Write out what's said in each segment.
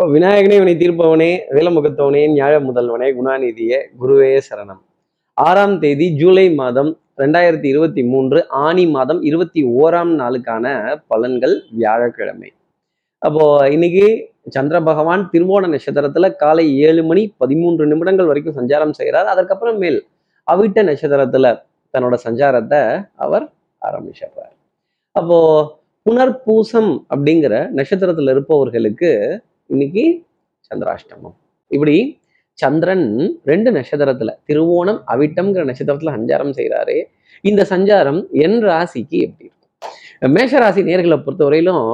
விநாயகனே வினை தீர்ப்பவனே வேலமுகத்தவனே ஞாழ முதல்வனே குணாநிதியே குருவே சரணம். ஆறாம் தேதி ஜூலை மாதம் ரெண்டாயிரத்தி இருபத்தி மூன்று ஆனி மாதம் இருபத்தி ஓராம் நாளுக்கான பலன்கள் வியாழக்கிழமை. அப்போ இன்னைக்கு சந்திர பகவான் திருவோண நட்சத்திரத்துல காலை ஏழு மணி பதிமூன்று நிமிடங்கள் வரைக்கும் சஞ்சாரம் செய்கிறார். அதற்கப்புறம் மேல் அவிட்ட நட்சத்திரத்துல தன்னோட சஞ்சாரத்தை அவர் ஆரம்பிச்சிடுறார். அப்போ புனர்பூசம் அப்படிங்கிற நட்சத்திரத்துல இருப்பவர்களுக்கு இன்னைக்கு சந்திராஷ்டமம். இப்படி சந்திரன் ரெண்டு நட்சத்திரத்துல திருவோணம் அவிட்டம்ங்கிற நட்சத்திரத்துல சஞ்சாரம் செய்கிறாரு இந்த சஞ்சாரம் என் ராசிக்கு எப்படி இருக்கும்? மேஷ ராசி நேர்களை பொறுத்தவரையிலும்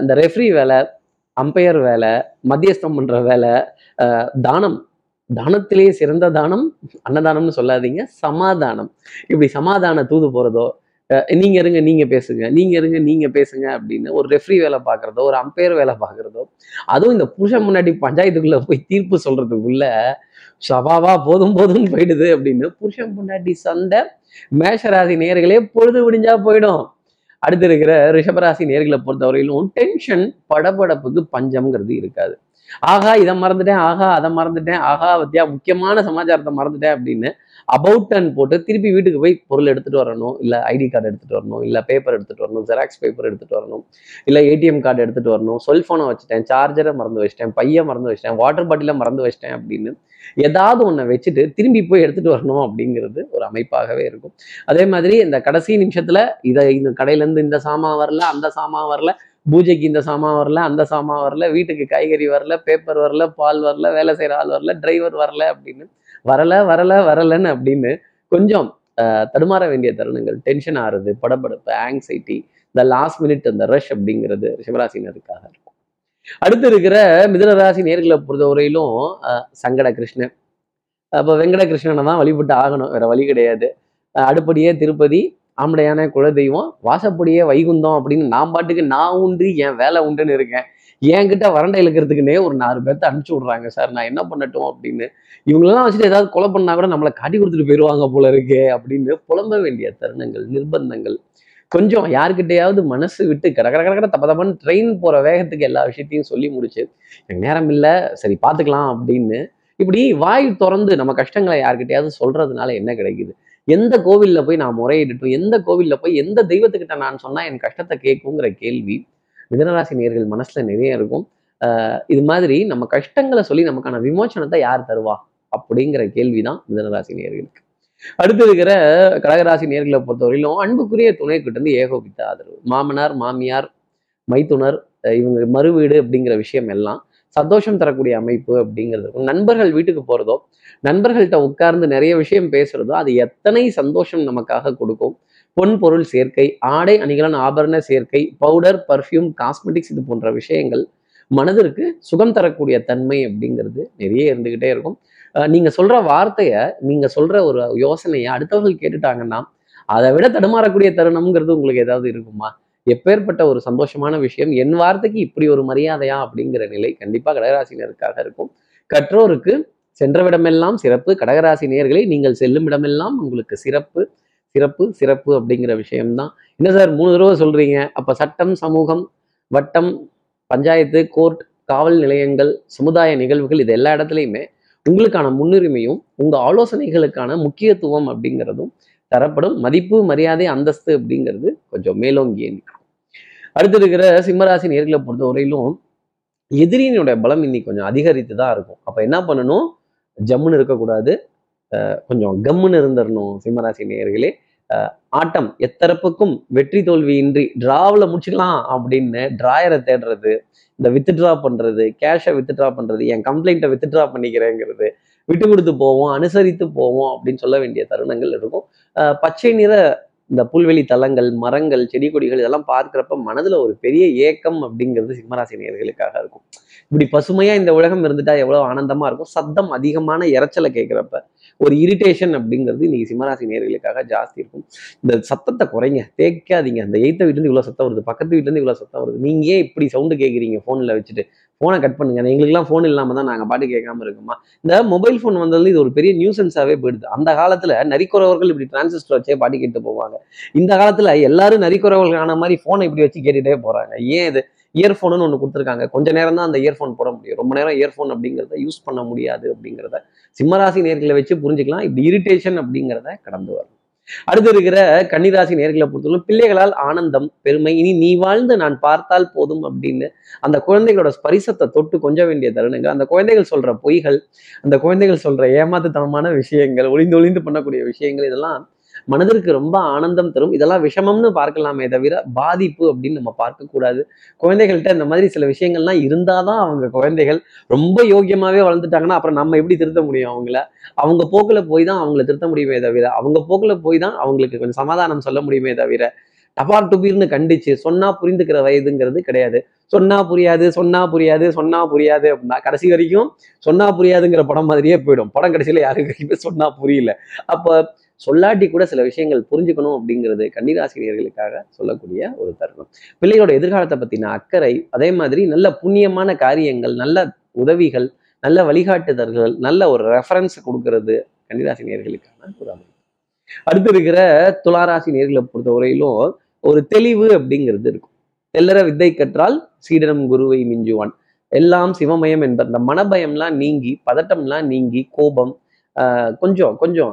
இந்த ரெஃப்ரி வேலை அம்பையர் வேலை மத்தியஸ்தம் பண்ற வேலை தானம். தானத்திலேயே சிறந்த தானம் அன்னதானம்னு சொல்லாதீங்க சமாதானம். இப்படி சமாதான தூது போறதோ நீங்கள் நீங்க இருங்க நீங்க பேசுங்க நீங்க இருங்க நீங்க பேசுங்க அப்படின்னு ஒரு ரெஃப்ரி வேலை பார்க்குறதோ ஒரு அம்பையர் வேலை பார்க்குறதோ அதுவும் இந்த புருஷன் முன்னாடி பஞ்சாயத்துக்குள்ள போய் தீர்ப்பு சொல்றதுக்குள்ள சவாவா போதும் போதும் போயிடுது அப்படின்னு புருஷன் முன்னாடி சண்டை மேஷராசி நேர்களே பொழுது விடிஞ்சா போயிடும். அடுத்து இருக்கிற ரிஷபராசி நேர்களை பொறுத்தவரையிலும் டென்ஷன் படபடப்புக்கு பஞ்சம்ங்கிறது இருக்காது. ஆகா இதை மறந்துட்டேன் ஆகா அதை மறந்துட்டேன் ஆகா வத்தியா முக்கியமான சமாச்சாரத்தை மறந்துட்டேன் அப்படின்னு அபவுட்டன் போட்டு திருப்பி வீட்டுக்கு போய் பொருள் எடுத்துகிட்டு வரணும். இல்லை ஐடி கார்டு எடுத்துகிட்டு வரணும். இல்லை பேப்பர் எடுத்துகிட்டு வரணும். ஜெராக்ஸ் பேப்பர் எடுத்துகிட்டு வரணும். இல்லை ஏடிஎம் கார்டு எடுத்துகிட்டு வரணும். செல்ஃபோனை வச்சுட்டேன். சார்ஜரை மறந்து வச்சிட்டேன். பையை மறந்து வச்சிட்டேன். வாட்டர் பாட்டிலை மறந்து வச்சிட்டேன் அப்படின்னு ஏதாவது ஒன்றை வச்சுட்டு திரும்பி போய் எடுத்துகிட்டு வரணும் அப்படிங்கிறது ஒரு அமைப்பாகவே இருக்கும். அதே மாதிரி இந்த கடைசி நிமிஷத்தில் இதை இந்த கடையிலேருந்து இந்த சாமான் வரல அந்த சாமான் வரல பூஜைக்கு இந்த சாமான் வரல அந்த சாமான் வரல வீட்டுக்கு காய்கறி வரல பேப்பர் வரல பால் வரல வேலை செய்கிற ஆள் வரல டிரைவர் வரல அப்படின்னு வரல வரல வரலன்னு அப்படின்னு கொஞ்சம் தடுமாற வேண்டிய தருணங்கள் டென்ஷன் ஆறுது படபடப்பு ஆங்ஸைட்டி இந்த லாஸ்ட் மினிட் அந்த ரஷ் அப்படிங்கிறது சிவராசினருக்காக இருக்கும். அடுத்து இருக்கிற மிதனராசி நேர்களை பொறுத்தவரையிலும் ஆஹ், சங்கட கிருஷ்ணன் அப்போ வெங்கட கிருஷ்ணனை தான் வழிபட்டு ஆகணும் வேற வழி கிடையாது. அடுப்படியே திருப்பதி ஆம்படையான குலதெய்வம் வாசப்படியே வைகுந்தம் அப்படின்னு நான் பாட்டுக்கு நான் உண்டு என் வேலை உண்டுன்னு இருக்கேன். என்கிட்ட வறண்டை இழுக்கிறதுக்குன்னே ஒரு நாலு பேர்த்த அனுப்பிச்சு விட்றாங்க. சார் நான் என்ன பண்ணட்டும்? அப்படின்னு. இவங்களெல்லாம் வச்சுட்டு ஏதாவது கொலை பண்ணா கூட நம்மளை காட்டி கொடுத்துட்டு போயிடுவாங்க போல இருக்கே அப்படின்னு புலம்ப வேண்டிய தருணங்கள் நிர்பந்தங்கள். கொஞ்சம் யாருக்கிட்டையாவது மனசு விட்டு கட கட கடகட தப்ப தப்பான்னு ட்ரெயின் போற வேகத்துக்கு எல்லா விஷயத்தையும் சொல்லி முடிச்சு எனக்கு நேரம் இல்லை சரி பார்த்துக்கலாம் அப்படின்னு இப்படி வாய் திறந்து நம்ம கஷ்டங்களை யார்கிட்டயாவது சொல்றதுனால என்ன கிடைக்குது? எந்த கோவில்ல போய் நான் முறையிடட்டும்? எந்த கோவில்ல போய் எந்த தெய்வத்துக்கிட்ட நான் சொன்னால் என் கஷ்டத்தை கேட்குங்கிற கேள்வி மிதனராசி நேர்கள் மனசுல நிறைய இருக்கும். இது மாதிரி நம்ம கஷ்டங்களை சொல்லி நமக்கான விமோசனத்தை யார் தருவா? அப்படிங்கிற கேள்விதான் மிதனராசி நேர்களுக்கு அடுத்து இருக்கிற கடகராசி நேர்களை பொறுத்தவரையிலும் அன்புக்குரிய துணை கிட்ட இருந்து ஏகோபித்த ஆதரவு. மாமனார் மாமியார் மைத்துனர் அஹ் இவங்க மறுவீடு அப்படிங்கிற விஷயம் எல்லாம் சந்தோஷம் தரக்கூடிய அமைப்பு அப்படிங்கிறது இருக்கும். நண்பர்கள் வீட்டுக்கு போகிறதோ நண்பர்கள்ட்ட உட்கார்ந்து நிறைய விஷயம் பேசுறதோ அது எத்தனை சந்தோஷம் நமக்காக கொடுக்கும்? பொன் பொருள் சேர்க்கை ஆடை அணிகலன் ஆபரண சேர்க்கை பவுடர் பர்ஃப்யூம் காஸ்மெட்டிக்ஸ் இது போன்ற விஷயங்கள் மனதிற்கு சுகம் தரக்கூடிய தன்மை அப்படிங்கிறது நிறைய இருந்துகிட்டே இருக்கும். நீங்கள் நீங்க சொல்ற நீங்கள் நீங்க சொல்ற ஒரு யோசனையை அடுத்தவர்கள் கேட்டுட்டாங்கன்னா அதை விட தடுமாறக்கூடிய தருணம்ங்கிறது உங்களுக்கு ஏதாவது இருக்குமா? எப்பேற்பட்ட ஒரு சந்தோஷமான விஷயம் என் வார்த்தைக்கு இப்படி ஒரு மரியாதையா அப்படிங்கிற நிலை கண்டிப்பா கடகராசினருக்காக இருக்கும். கற்றோருக்கு சென்றவிடமெல்லாம் சிறப்பு கடகராசி நேர்களை நீங்கள் செல்லும் இடமெல்லாம் உங்களுக்கு சிறப்பு. சிறப்பு சிறப்பு அப்படிங்கிற விஷயம்தான். என்ன சார் மூணு தடவை சொல்றீங்க. அப்ப சட்டம் சமூகம் வட்டம் பஞ்சாயத்து கோர்ட் காவல் நிலையங்கள் சமுதாய நிகழ்வுகள் இது எல்லா இடத்துலையுமே உங்களுக்கான முன்னுரிமையும் உங்க ஆலோசனைகளுக்கான முக்கியத்துவம் அப்படிங்கிறதும் தரப்படும். மதிப்பு மரியாதை அந்தஸ்து அப்படிங்கிறது கொஞ்சம் மேலோங்கியே நிற்கும். அடுத்து இருக்கிற சிம்மராசி நேர்களை பொறுத்தவரையிலும் எதிரியினுடைய பலம் இன்னைக்கு கொஞ்சம் அதிகரித்து தான் இருக்கும். அப்ப என்ன பண்ணணும்? ஜம்முன்னு இருக்கக்கூடாது. கொஞ்சம் கம்முன்னு இருந்துடணும் சிம்மராசி நேயர்களே. ஆட்டம் எத்தரப்புக்கும் வெற்றி தோல்வியின்றி டிராவில் முடிச்சுக்கலாம் அப்படின்னு டிராயரை தேடுறது இந்த வித்ட்ரா பண்ணுறது கேஷை வித்ட்ரா பண்ணுறது என் கம்ப்ளைண்ட்டை வித்ட்ரா பண்ணிக்கிறேங்கிறது விட்டு கொடுத்து போவோம் அனுசரித்து போவோம் அப்படின்னு சொல்ல வேண்டிய தருணங்கள் இருக்கும். பச்சை நிற இந்த புல்வெளி தலங்கள் மரங்கள் செடி கொடிகள் இதெல்லாம் பார்க்குறப்ப மனதுல ஒரு பெரிய ஏக்கம் அப்படிங்கிறது சிம்மராசி நேயர்களுக்காக இருக்கும். இப்படி பசுமையா இந்த உலகம் இருந்துட்டா எவ்வளவு ஆனந்தமா இருக்கும்? சத்தம் அதிகமான இறைச்சலை கேட்குறப்ப ஒரு இரிட்டேஷன் அப்படிங்கிறது இன்னைக்கு சிம்மராசி நேர்களுக்காக ஜாஸ்தி இருக்கும். இந்த சத்தத்தை குறைங்க தேய்க்காதீங்க. அந்த எய்த்த வீட்டுல இவ்வளோ சத்தம் வருது பக்கத்து வீட்டுல இருந்து சத்தம் வருது. நீங்க ஏன் இப்படி சவுண்டு கேட்குறீங்க ஃபோனில் வச்சுட்டு ஃபோனை கட் பண்ணுங்க. எங்களுக்குலாம் ஃபோன் இல்லாமல் தான் நாங்கள் பாட்டு கேட்காம இருக்கோமா? இந்த மொபைல் ஃபோன் வந்ததுல இது ஒரு பெரிய நியூசன்ஸாகவே போயிடுது. அந்த காலத்தில் நரிக்குறவர்கள் இப்படி டிரான்சிஸ்டர் வச்சே பாட்டு கேட்டு போவாங்க. இந்த காலத்தில் எல்லாரும் நரிக்குறவர்கள் ஆன மாதிரி ஃபோனை இப்படி வச்சு கேட்டுகிட்டே போகிறாங்க ஏன் இது? இயர்ஃபோனு ஒன்று கொடுத்துருக்காங்க. கொஞ்ச நேரம் தான் அந்த இயர்ஃபோன் போட முடியும். ரொம்ப நேரம் இயர்ஃபோன் அப்படிங்கிறத யூஸ் பண்ண முடியாது அப்படிங்கிறத சிம்மராசி நேர்களை வச்சு புரிஞ்சுக்கலாம். இப்படி இரிட்டேஷன் அப்படிங்கிறத கடந்து வரும் அடுத்து இருக்கிற கன்னிராசி நேர்களை பொறுத்தவரை பிள்ளைகளால் ஆனந்தம் பெருமை இனி நீ வாழ்ந்து நான் பார்த்தால் போதும் அப்படின்னு அந்த குழந்தைகளோட ஸ்பரிசத்தை தொட்டு கொஞ்ச வேண்டிய தருணங்கள் அந்த குழந்தைகள் சொல்ற பொய்கள் அந்த குழந்தைகள் சொல்ற ஏமாத்துத்தனமான விஷயங்கள் ஒளிந்து ஒளிந்து பண்ணக்கூடிய விஷயங்கள் இதெல்லாம் மனதிற்கு ரொம்ப ஆனந்தம் தரும். இதெல்லாம் விஷமம்னு பார்க்கலாமே தவிர பாதிப்பு அப்படின்னு நம்ம பார்க்கக்கூடாது. குழந்தைகள்கிட்ட இந்த மாதிரி சில விஷயங்கள்லாம் இருந்தாதான் அவங்க குழந்தைகள் ரொம்ப யோக்கியமாகவே வளர்ந்துட்டாங்கன்னா அப்புறம் நம்ம எப்படி திருத்த முடியும் அவங்கள? அவங்க போக்குல போய் தான் அவங்கள திருத்த முடியுமே தவிர அவங்க போக்குல போய் தான் அவங்களுக்கு கொஞ்சம் சமாதானம் சொல்ல முடியுமே தவிர டபார் டுபீர்னு கண்டிச்சு சொன்னா புரிந்துக்கிற வயதுங்கிறது கிடையாது. சொன்னா புரியாது சொன்னா புரியாது சொன்னா புரியாது அப்படின்னா கடைசி வரைக்கும் சொன்னா புரியாதுங்கிற படம் மாதிரியே போயிடும். படம் கடைசியில யாருக்கு சொன்னா புரியல. அப்ப சொல்லாட்டி கூட சில விஷயங்கள் புரிஞ்சுக்கணும் அப்படிங்கிறது கன்னிராசினியர்களுக்காக சொல்லக்கூடிய ஒரு தருணம். பிள்ளைகளோட எதிர்காலத்தை பத்தின அக்கறை அதே மாதிரி நல்ல புண்ணியமான காரியங்கள் நல்ல உதவிகள் நல்ல வழிகாட்டுதல்கள் நல்ல ஒரு ரெஃபரன்ஸ் கொடுக்கறது கன்னிராசினியர்களுக்கான ஒரு அமைப்பு. அடுத்து இருக்கிற துளாராசி நேர்களை பொறுத்தவரையிலும் ஒரு தெளிவு அப்படிங்கிறது இருக்கும். தெல்லற வித்தை கற்றால் சீடனம் குருவை மிஞ்சுவான். எல்லாம் சிவமயம் என்பர் இந்த மனபயம்லாம் நீங்கி பதட்டம்லாம் நீங்கி கோபம் கொஞ்சம் கொஞ்சம்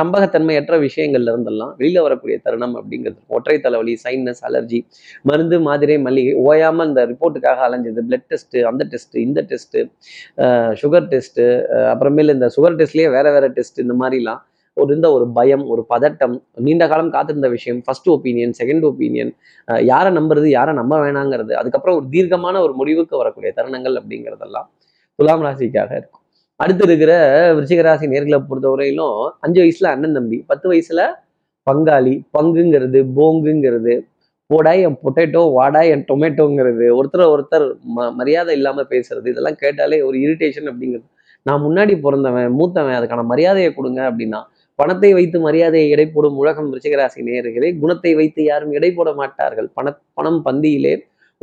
நம்பகத்தன்மையற்ற விஷயங்கள்ல இருந்தெல்லாம் வெளியில வரக்கூடிய தருணம் அப்படிங்கிறது ஒற்றை தலைவலி சைனஸ் அலர்ஜி மருந்து மாத்திரை மல்லிகை ஓயாம இந்த ரிப்போர்ட்டுக்காக அலைஞ்சது பிளட் டெஸ்ட்டு அந்த டெஸ்ட்டு இந்த டெஸ்ட்டு சுகர் டெஸ்ட்டு அப்புறமேல இந்த சுகர் டெஸ்ட்லயே வேற வேற டெஸ்ட் இந்த மாதிரிலாம் ஒரு இருந்த ஒரு பயம் ஒரு பதட்டம் நீண்ட காலம் காத்திருந்த விஷயம் ஃபர்ஸ்ட் ஒப்பீனியன் செகண்ட் ஒப்பீனியன் யாரை நம்புறது யாரை நம்ப வேணாங்கிறது அதுக்கப்புறம் ஒரு தீர்க்கமான ஒரு முடிவுக்கு வரக்கூடிய தருணங்கள் அப்படிங்கிறதெல்லாம் துலாம் ராசிக்காக இருக்கும். அடுத்து இருக்கிற விருச்சிகராசி நேர்களை பொறுத்தவரையிலும் அஞ்சு வயசுல அண்ணன் தம்பி பத்து வயசுல பங்காளி பங்குங்கிறது போங்குங்கிறது போடா என் பொட்டேட்டோ வாடா என் டொமேட்டோங்கிறது ஒருத்தர் ஒருத்தர் ம மரியாதை இல்லாமல் பேசுறது இதெல்லாம் கேட்டாலே ஒரு இரிட்டேஷன் அப்படிங்கிறது. நான் முன்னாடி பிறந்தவன் மூத்தவன் அதுக்கான மரியாதையை கொடுங்க அப்படின்னா பணத்தை வைத்து மரியாதையை எடை போடும் உலகம் விருச்சிகராசி நேர்களே குணத்தை வைத்து யாரும் எடை போட மாட்டார்கள். பண பணம் பந்தியிலே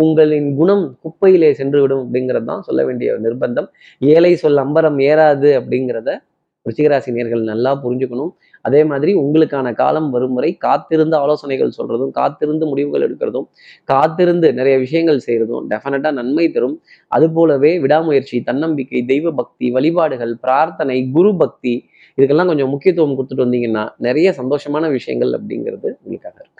உங்களின் குணம் குப்பையிலே சென்று விடும் அப்படிங்கிறது தான் சொல்ல வேண்டிய நிர்பந்தம். ஏழை சொல் அம்பரம் ஏறாது அப்படிங்கிறத ரிச்சிகராசி நேர்கள் நல்லா புரிஞ்சுக்கணும். அதே மாதிரி உங்களுக்கான காலம் வரும் வரை காத்திருந்து ஆலோசனைகள் சொல்றதும் காத்திருந்து முடிவுகள் எடுக்கிறதும் காத்திருந்து நிறைய விஷயங்கள் செய்யறதும் டெஃபினட்டா நன்மை தரும். அது போலவே விடாமுயற்சி தன்னம்பிக்கை தெய்வ பக்தி வழிபாடுகள் பிரார்த்தனை குரு பக்தி இதுக்கெல்லாம் கொஞ்சம் முக்கியத்துவம் கொடுத்துட்டு வந்தீங்கன்னா நிறைய சந்தோஷமான விஷயங்கள் அப்படிங்கிறது உங்களுக்காக இருக்கும்.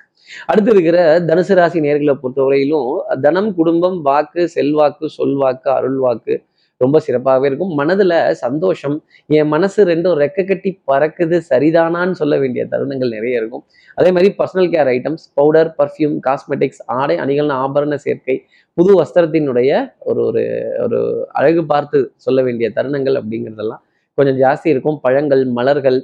அடுத்து இருக்கிற தனுசு ராசி நேர்களை பொறுத்தவரையிலும் தனம் குடும்பம் வாக்கு செல்வாக்கு சொல்வாக்கு அருள்வாக்கு ரொம்ப சிறப்பாகவே இருக்கும். மனதுல சந்தோஷம் என் மனசு ரெண்டும் ரெக்க கட்டி பறக்குது சரிதானான்னு சொல்ல வேண்டிய தருணங்கள் நிறைய இருக்கும். அதே மாதிரி personal care items powder perfume cosmetics ஆடை அணிகள்னு ஆபரண சேர்க்கை புது வஸ்திரத்தினுடைய ஒரு ஒரு ஒரு அழகு பார்த்து சொல்ல வேண்டிய தருணங்கள் அப்படிங்கிறதெல்லாம் கொஞ்சம் ஜாஸ்தி இருக்கும். பழங்கள் மலர்கள்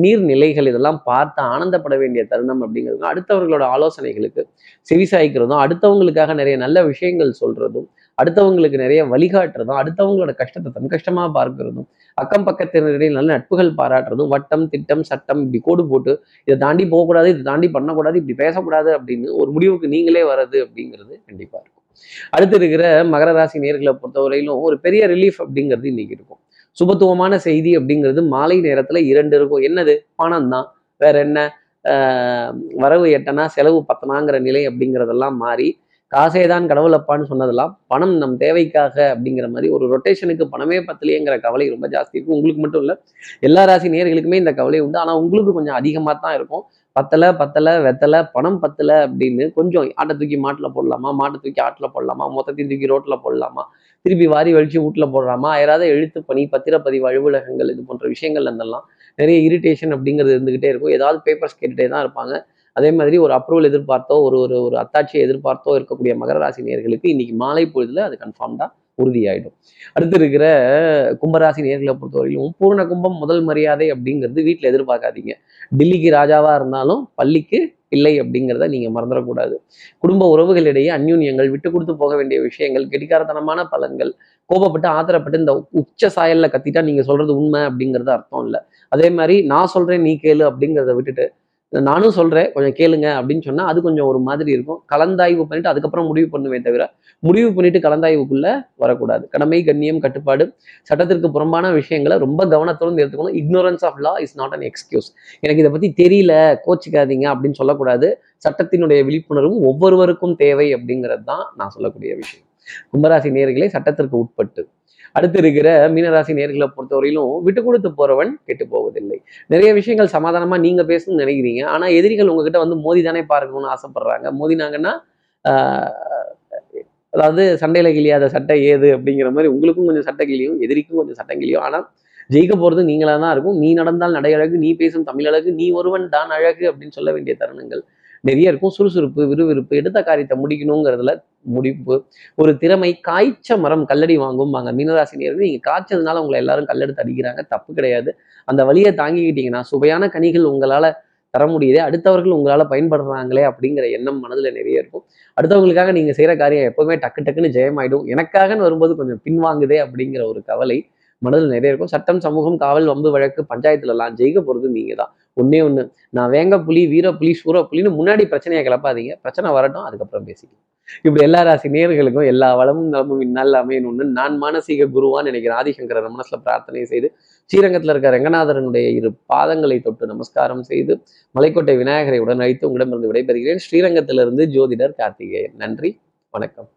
நீர்நிலைகள் இதெல்லாம் பார்த்து ஆனந்தப்பட வேண்டிய தருணம் அப்படிங்கிறது அடுத்தவர்களோட ஆலோசனைகளுக்கு செவிசாய்க்கிறதும் அடுத்தவங்களுக்காக நிறைய நல்ல விஷயங்கள் சொல்றதும் அடுத்தவங்களுக்கு நிறைய வழிகாட்டுறதும் அடுத்தவங்களோட கஷ்டத்தை தன் கஷ்டமா பார்க்கறதும் அக்கம் பக்கத்தினரிடையே நல்ல நட்புகள் பாராட்டுறதும் வட்டம் திட்டம் சட்டம் இப்படி கோடு போட்டு இதை தாண்டி போகக்கூடாது இதை தாண்டி பண்ணக்கூடாது இப்படி பேசக்கூடாது அப்படின்னு ஒரு முடிவுக்கு நீங்களே வர்றது அப்படிங்கிறது கண்டிப்பா இருக்கும். அடுத்து இருக்கிற மகர ராசி நேர்களை பொறுத்தவரையிலும் ஒரு பெரிய ரிலீஃப் அப்படிங்கிறது இன்னைக்கு இருக்கும். சுபத்துவமான செய்தி அப்படிங்கிறது மாலை நேரத்துல இரண்டு இருக்கும். என்னது? பணம் தான் வேற என்ன? வரவு எட்டனா செலவு பத்தனாங்கிற நிலை அப்படிங்கிறதெல்லாம் மாறி காசே தான் கடவுளப்பான்னு சொன்னதெல்லாம் பணம் நம் தேவைக்காக அப்படிங்கிற மாதிரி ஒரு ரொட்டேஷனுக்கு பணமே பத்தலையேங்கிற கவலை ரொம்ப ஜாஸ்தி இருக்கும். உங்களுக்கு மட்டும் இல்லை எல்லா ராசி நேர்களுக்குமே இந்த கவலை உண்டு. ஆனால் உங்களுக்கு கொஞ்சம் அதிகமாக தான் இருக்கும். பத்தலை பத்தலை வெத்தலை பணம் பத்தலை அப்படின்னு கொஞ்சம் ஆட்டை தூக்கி மாட்டில் போடலாமா? மாட்டை தூக்கி ஆட்டில் போடலாமா? மொத்தத்தையும் தூக்கி ரோட்டில் போடலாமா? திருப்பி வாரி வலிச்சு வீட்டில் போடுறாமா? யாராவது எழுத்து பணி பத்திரப்பதிவு அலுவலகங்கள் இது போன்ற விஷயங்கள் இருந்தெல்லாம் நிறைய இரிட்டேஷன் அப்படிங்கிறது இருந்துகிட்டே இருக்கும். ஏதாவது பேப்பர்ஸ் கேட்டுகிட்டே தான் இருப்பாங்க. அதே மாதிரி ஒரு அப்ரூவல் எதிர்பார்த்தோ ஒரு ஒரு ஒரு அத்தாட்சியை எதிர்பார்த்தோ இருக்கக்கூடிய மகர ராசி நேர்களுக்கு இன்னைக்கு மாலை பொழுதுல அது கன்ஃபார்ம்டா உறுதியாயிடும். அடுத்து இருக்கிற கும்பராசி நேர்களை பொறுத்தவரையிலும் பூர்ண கும்பம் முதல் மரியாதை அப்படிங்கிறது வீட்டில் எதிர்பார்க்காதீங்க. டில்லிக்கு ராஜாவா இருந்தாலும் பள்ளிக்கு இல்லை அப்படிங்கிறத நீங்க மறந்துடக்கூடாது. குடும்ப உறவுகளிடையே அந்யூன்யங்கள் விட்டு கொடுத்து போக வேண்டிய விஷயங்கள் கெடிகாரத்தனமான பலன்கள் கோபப்பட்டு ஆத்திரப்பட்டு இந்த உச்ச சாயல்ல கத்திட்டா நீங்க சொல்றது உண்மை அப்படிங்கிறது அர்த்தம் இல்லை. அதே மாதிரி நான் சொல்றேன் நீ கேளு அப்படிங்கிறத விட்டுட்டு நானும் சொல்கிறேன் கொஞ்சம் கேளுங்க அப்படின்னு சொன்னால் அது கொஞ்சம் ஒரு மாதிரி இருக்கும். கலந்தாய்வு பண்ணிட்டு அதுக்கப்புறம் முடிவு பண்ணுவேன் தவிர முடிவு பண்ணிட்டு கலந்தாய்வுக்குள்ளே வரக்கூடாது. கடமை கண்ணியம் கட்டுப்பாடு சட்டத்திற்கு புறம்பான விஷயங்களை ரொம்ப கவனத்தோடு எடுத்துக்கணும். Ignorance of law is not an excuse எனக்கு இதை பற்றி தெரியல கோச்சிக்காதீங்க அப்படின்னு சொல்லக்கூடாது. சட்டத்தினுடைய விழிப்புணர்வும் ஒவ்வொருவருக்கும் தேவை அப்படிங்கிறது தான் நான் சொல்லக்கூடிய விஷயம். கும்பராசி நேர்களை சட்டத்திற்கு உட்பட்டு. அடுத்து இருக்கிற மீனராசி நேர்களை பொறுத்தவரையிலும் விட்டு கொடுத்து போறவன் கெட்டு போவதில்லை. நிறைய விஷயங்கள் சமாதானமா நீங்க பேசணும்னு நினைக்கிறீங்க. ஆனா எதிரிகள் உங்ககிட்ட வந்து மோதி தானே பார்க்கணும்னு ஆசைப்படுறாங்க. மோதினாங்கன்னா அதாவது சண்டையில கிழியாத சட்டை ஏது அப்படிங்கிற மாதிரி உங்களுக்கும் கொஞ்சம் சட்டை கிழியும் எதிரிக்கும் கொஞ்சம் சட்டை கிளியும் ஆனா ஜெயிக்க போறது நீங்களா தான் இருக்கும். நீ நடந்தால் நடை அழகு நீ பேசும் தமிழ் அழகு நீ ஒருவன் தான் அழகு அப்படின்னு சொல்ல வேண்டிய தருணங்கள். நிறைய இருக்கும். சுறுசுறுப்பு விறுவிறுப்பு எடுத்த காரியத்தை முடிக்கணுங்கிறதுல முடிப்பு. ஒரு திறமை காய்ச்ச மரம் கல்லடி வாங்கும்பாங்க. மீனராசி நேர்கள் நீங்க காய்ச்சதுனால உங்களை எல்லாரும் கல்லெடுத்து அடிக்கிறாங்க. தப்பு கிடையாது. அந்த வழியை தாங்கிக்கிட்டீங்கன்னா சுவையான கனிகள் உங்களால தர முடியுதே. அடுத்தவர்கள் உங்களால பயன்படுறாங்களே அப்படிங்கிற எண்ணம் மனதுல நிறைய இருக்கும். அடுத்தவங்களுக்காக நீங்க செய்யற காரியம் எப்பவுமே டக்கு டக்குன்னு ஜெயமாயிடும். எனக்காகன்னு வரும்போது கொஞ்சம் பின்வாங்குதே அப்படிங்கிற ஒரு கவலை மனதில் நிறைய இருக்கும். சட்டம் சமூகம் காவல் வம்பு வழக்கு பஞ்சாயத்துல எல்லாம் ஜெயிக்க போகிறது நீங்கள் தான் ஒன்றே ஒன்று நான் வேங்க புலி வீர புலி சூர புலின்னு முன்னாடி பிரச்சனையை கிளப்பாதீங்க. பிரச்சனை வரட்டும் அதுக்கப்புறம் பேசிக்கலாம். இப்படி எல்லா ராசி நேர்களுக்கும் எல்லா வளமும் நலமும் இந்நாள் அமையணும்னு நான் மானசீக குருவான்னு நினைக்கிறேன். ஆதிசங்கர மனசுல பிரார்த்தனை செய்து ஸ்ரீரங்கத்தில் இருக்க ரங்கநாதரனுடைய இரு பாதங்களை தொட்டு நமஸ்காரம் செய்து மலைக்கோட்டை விநாயகரை உடன் அழைத்து உங்களிடமிருந்து விடைபெறுகிறேன். ஸ்ரீரங்கத்திலிருந்து ஜோதிடர் கார்த்திகேயன். நன்றி வணக்கம்.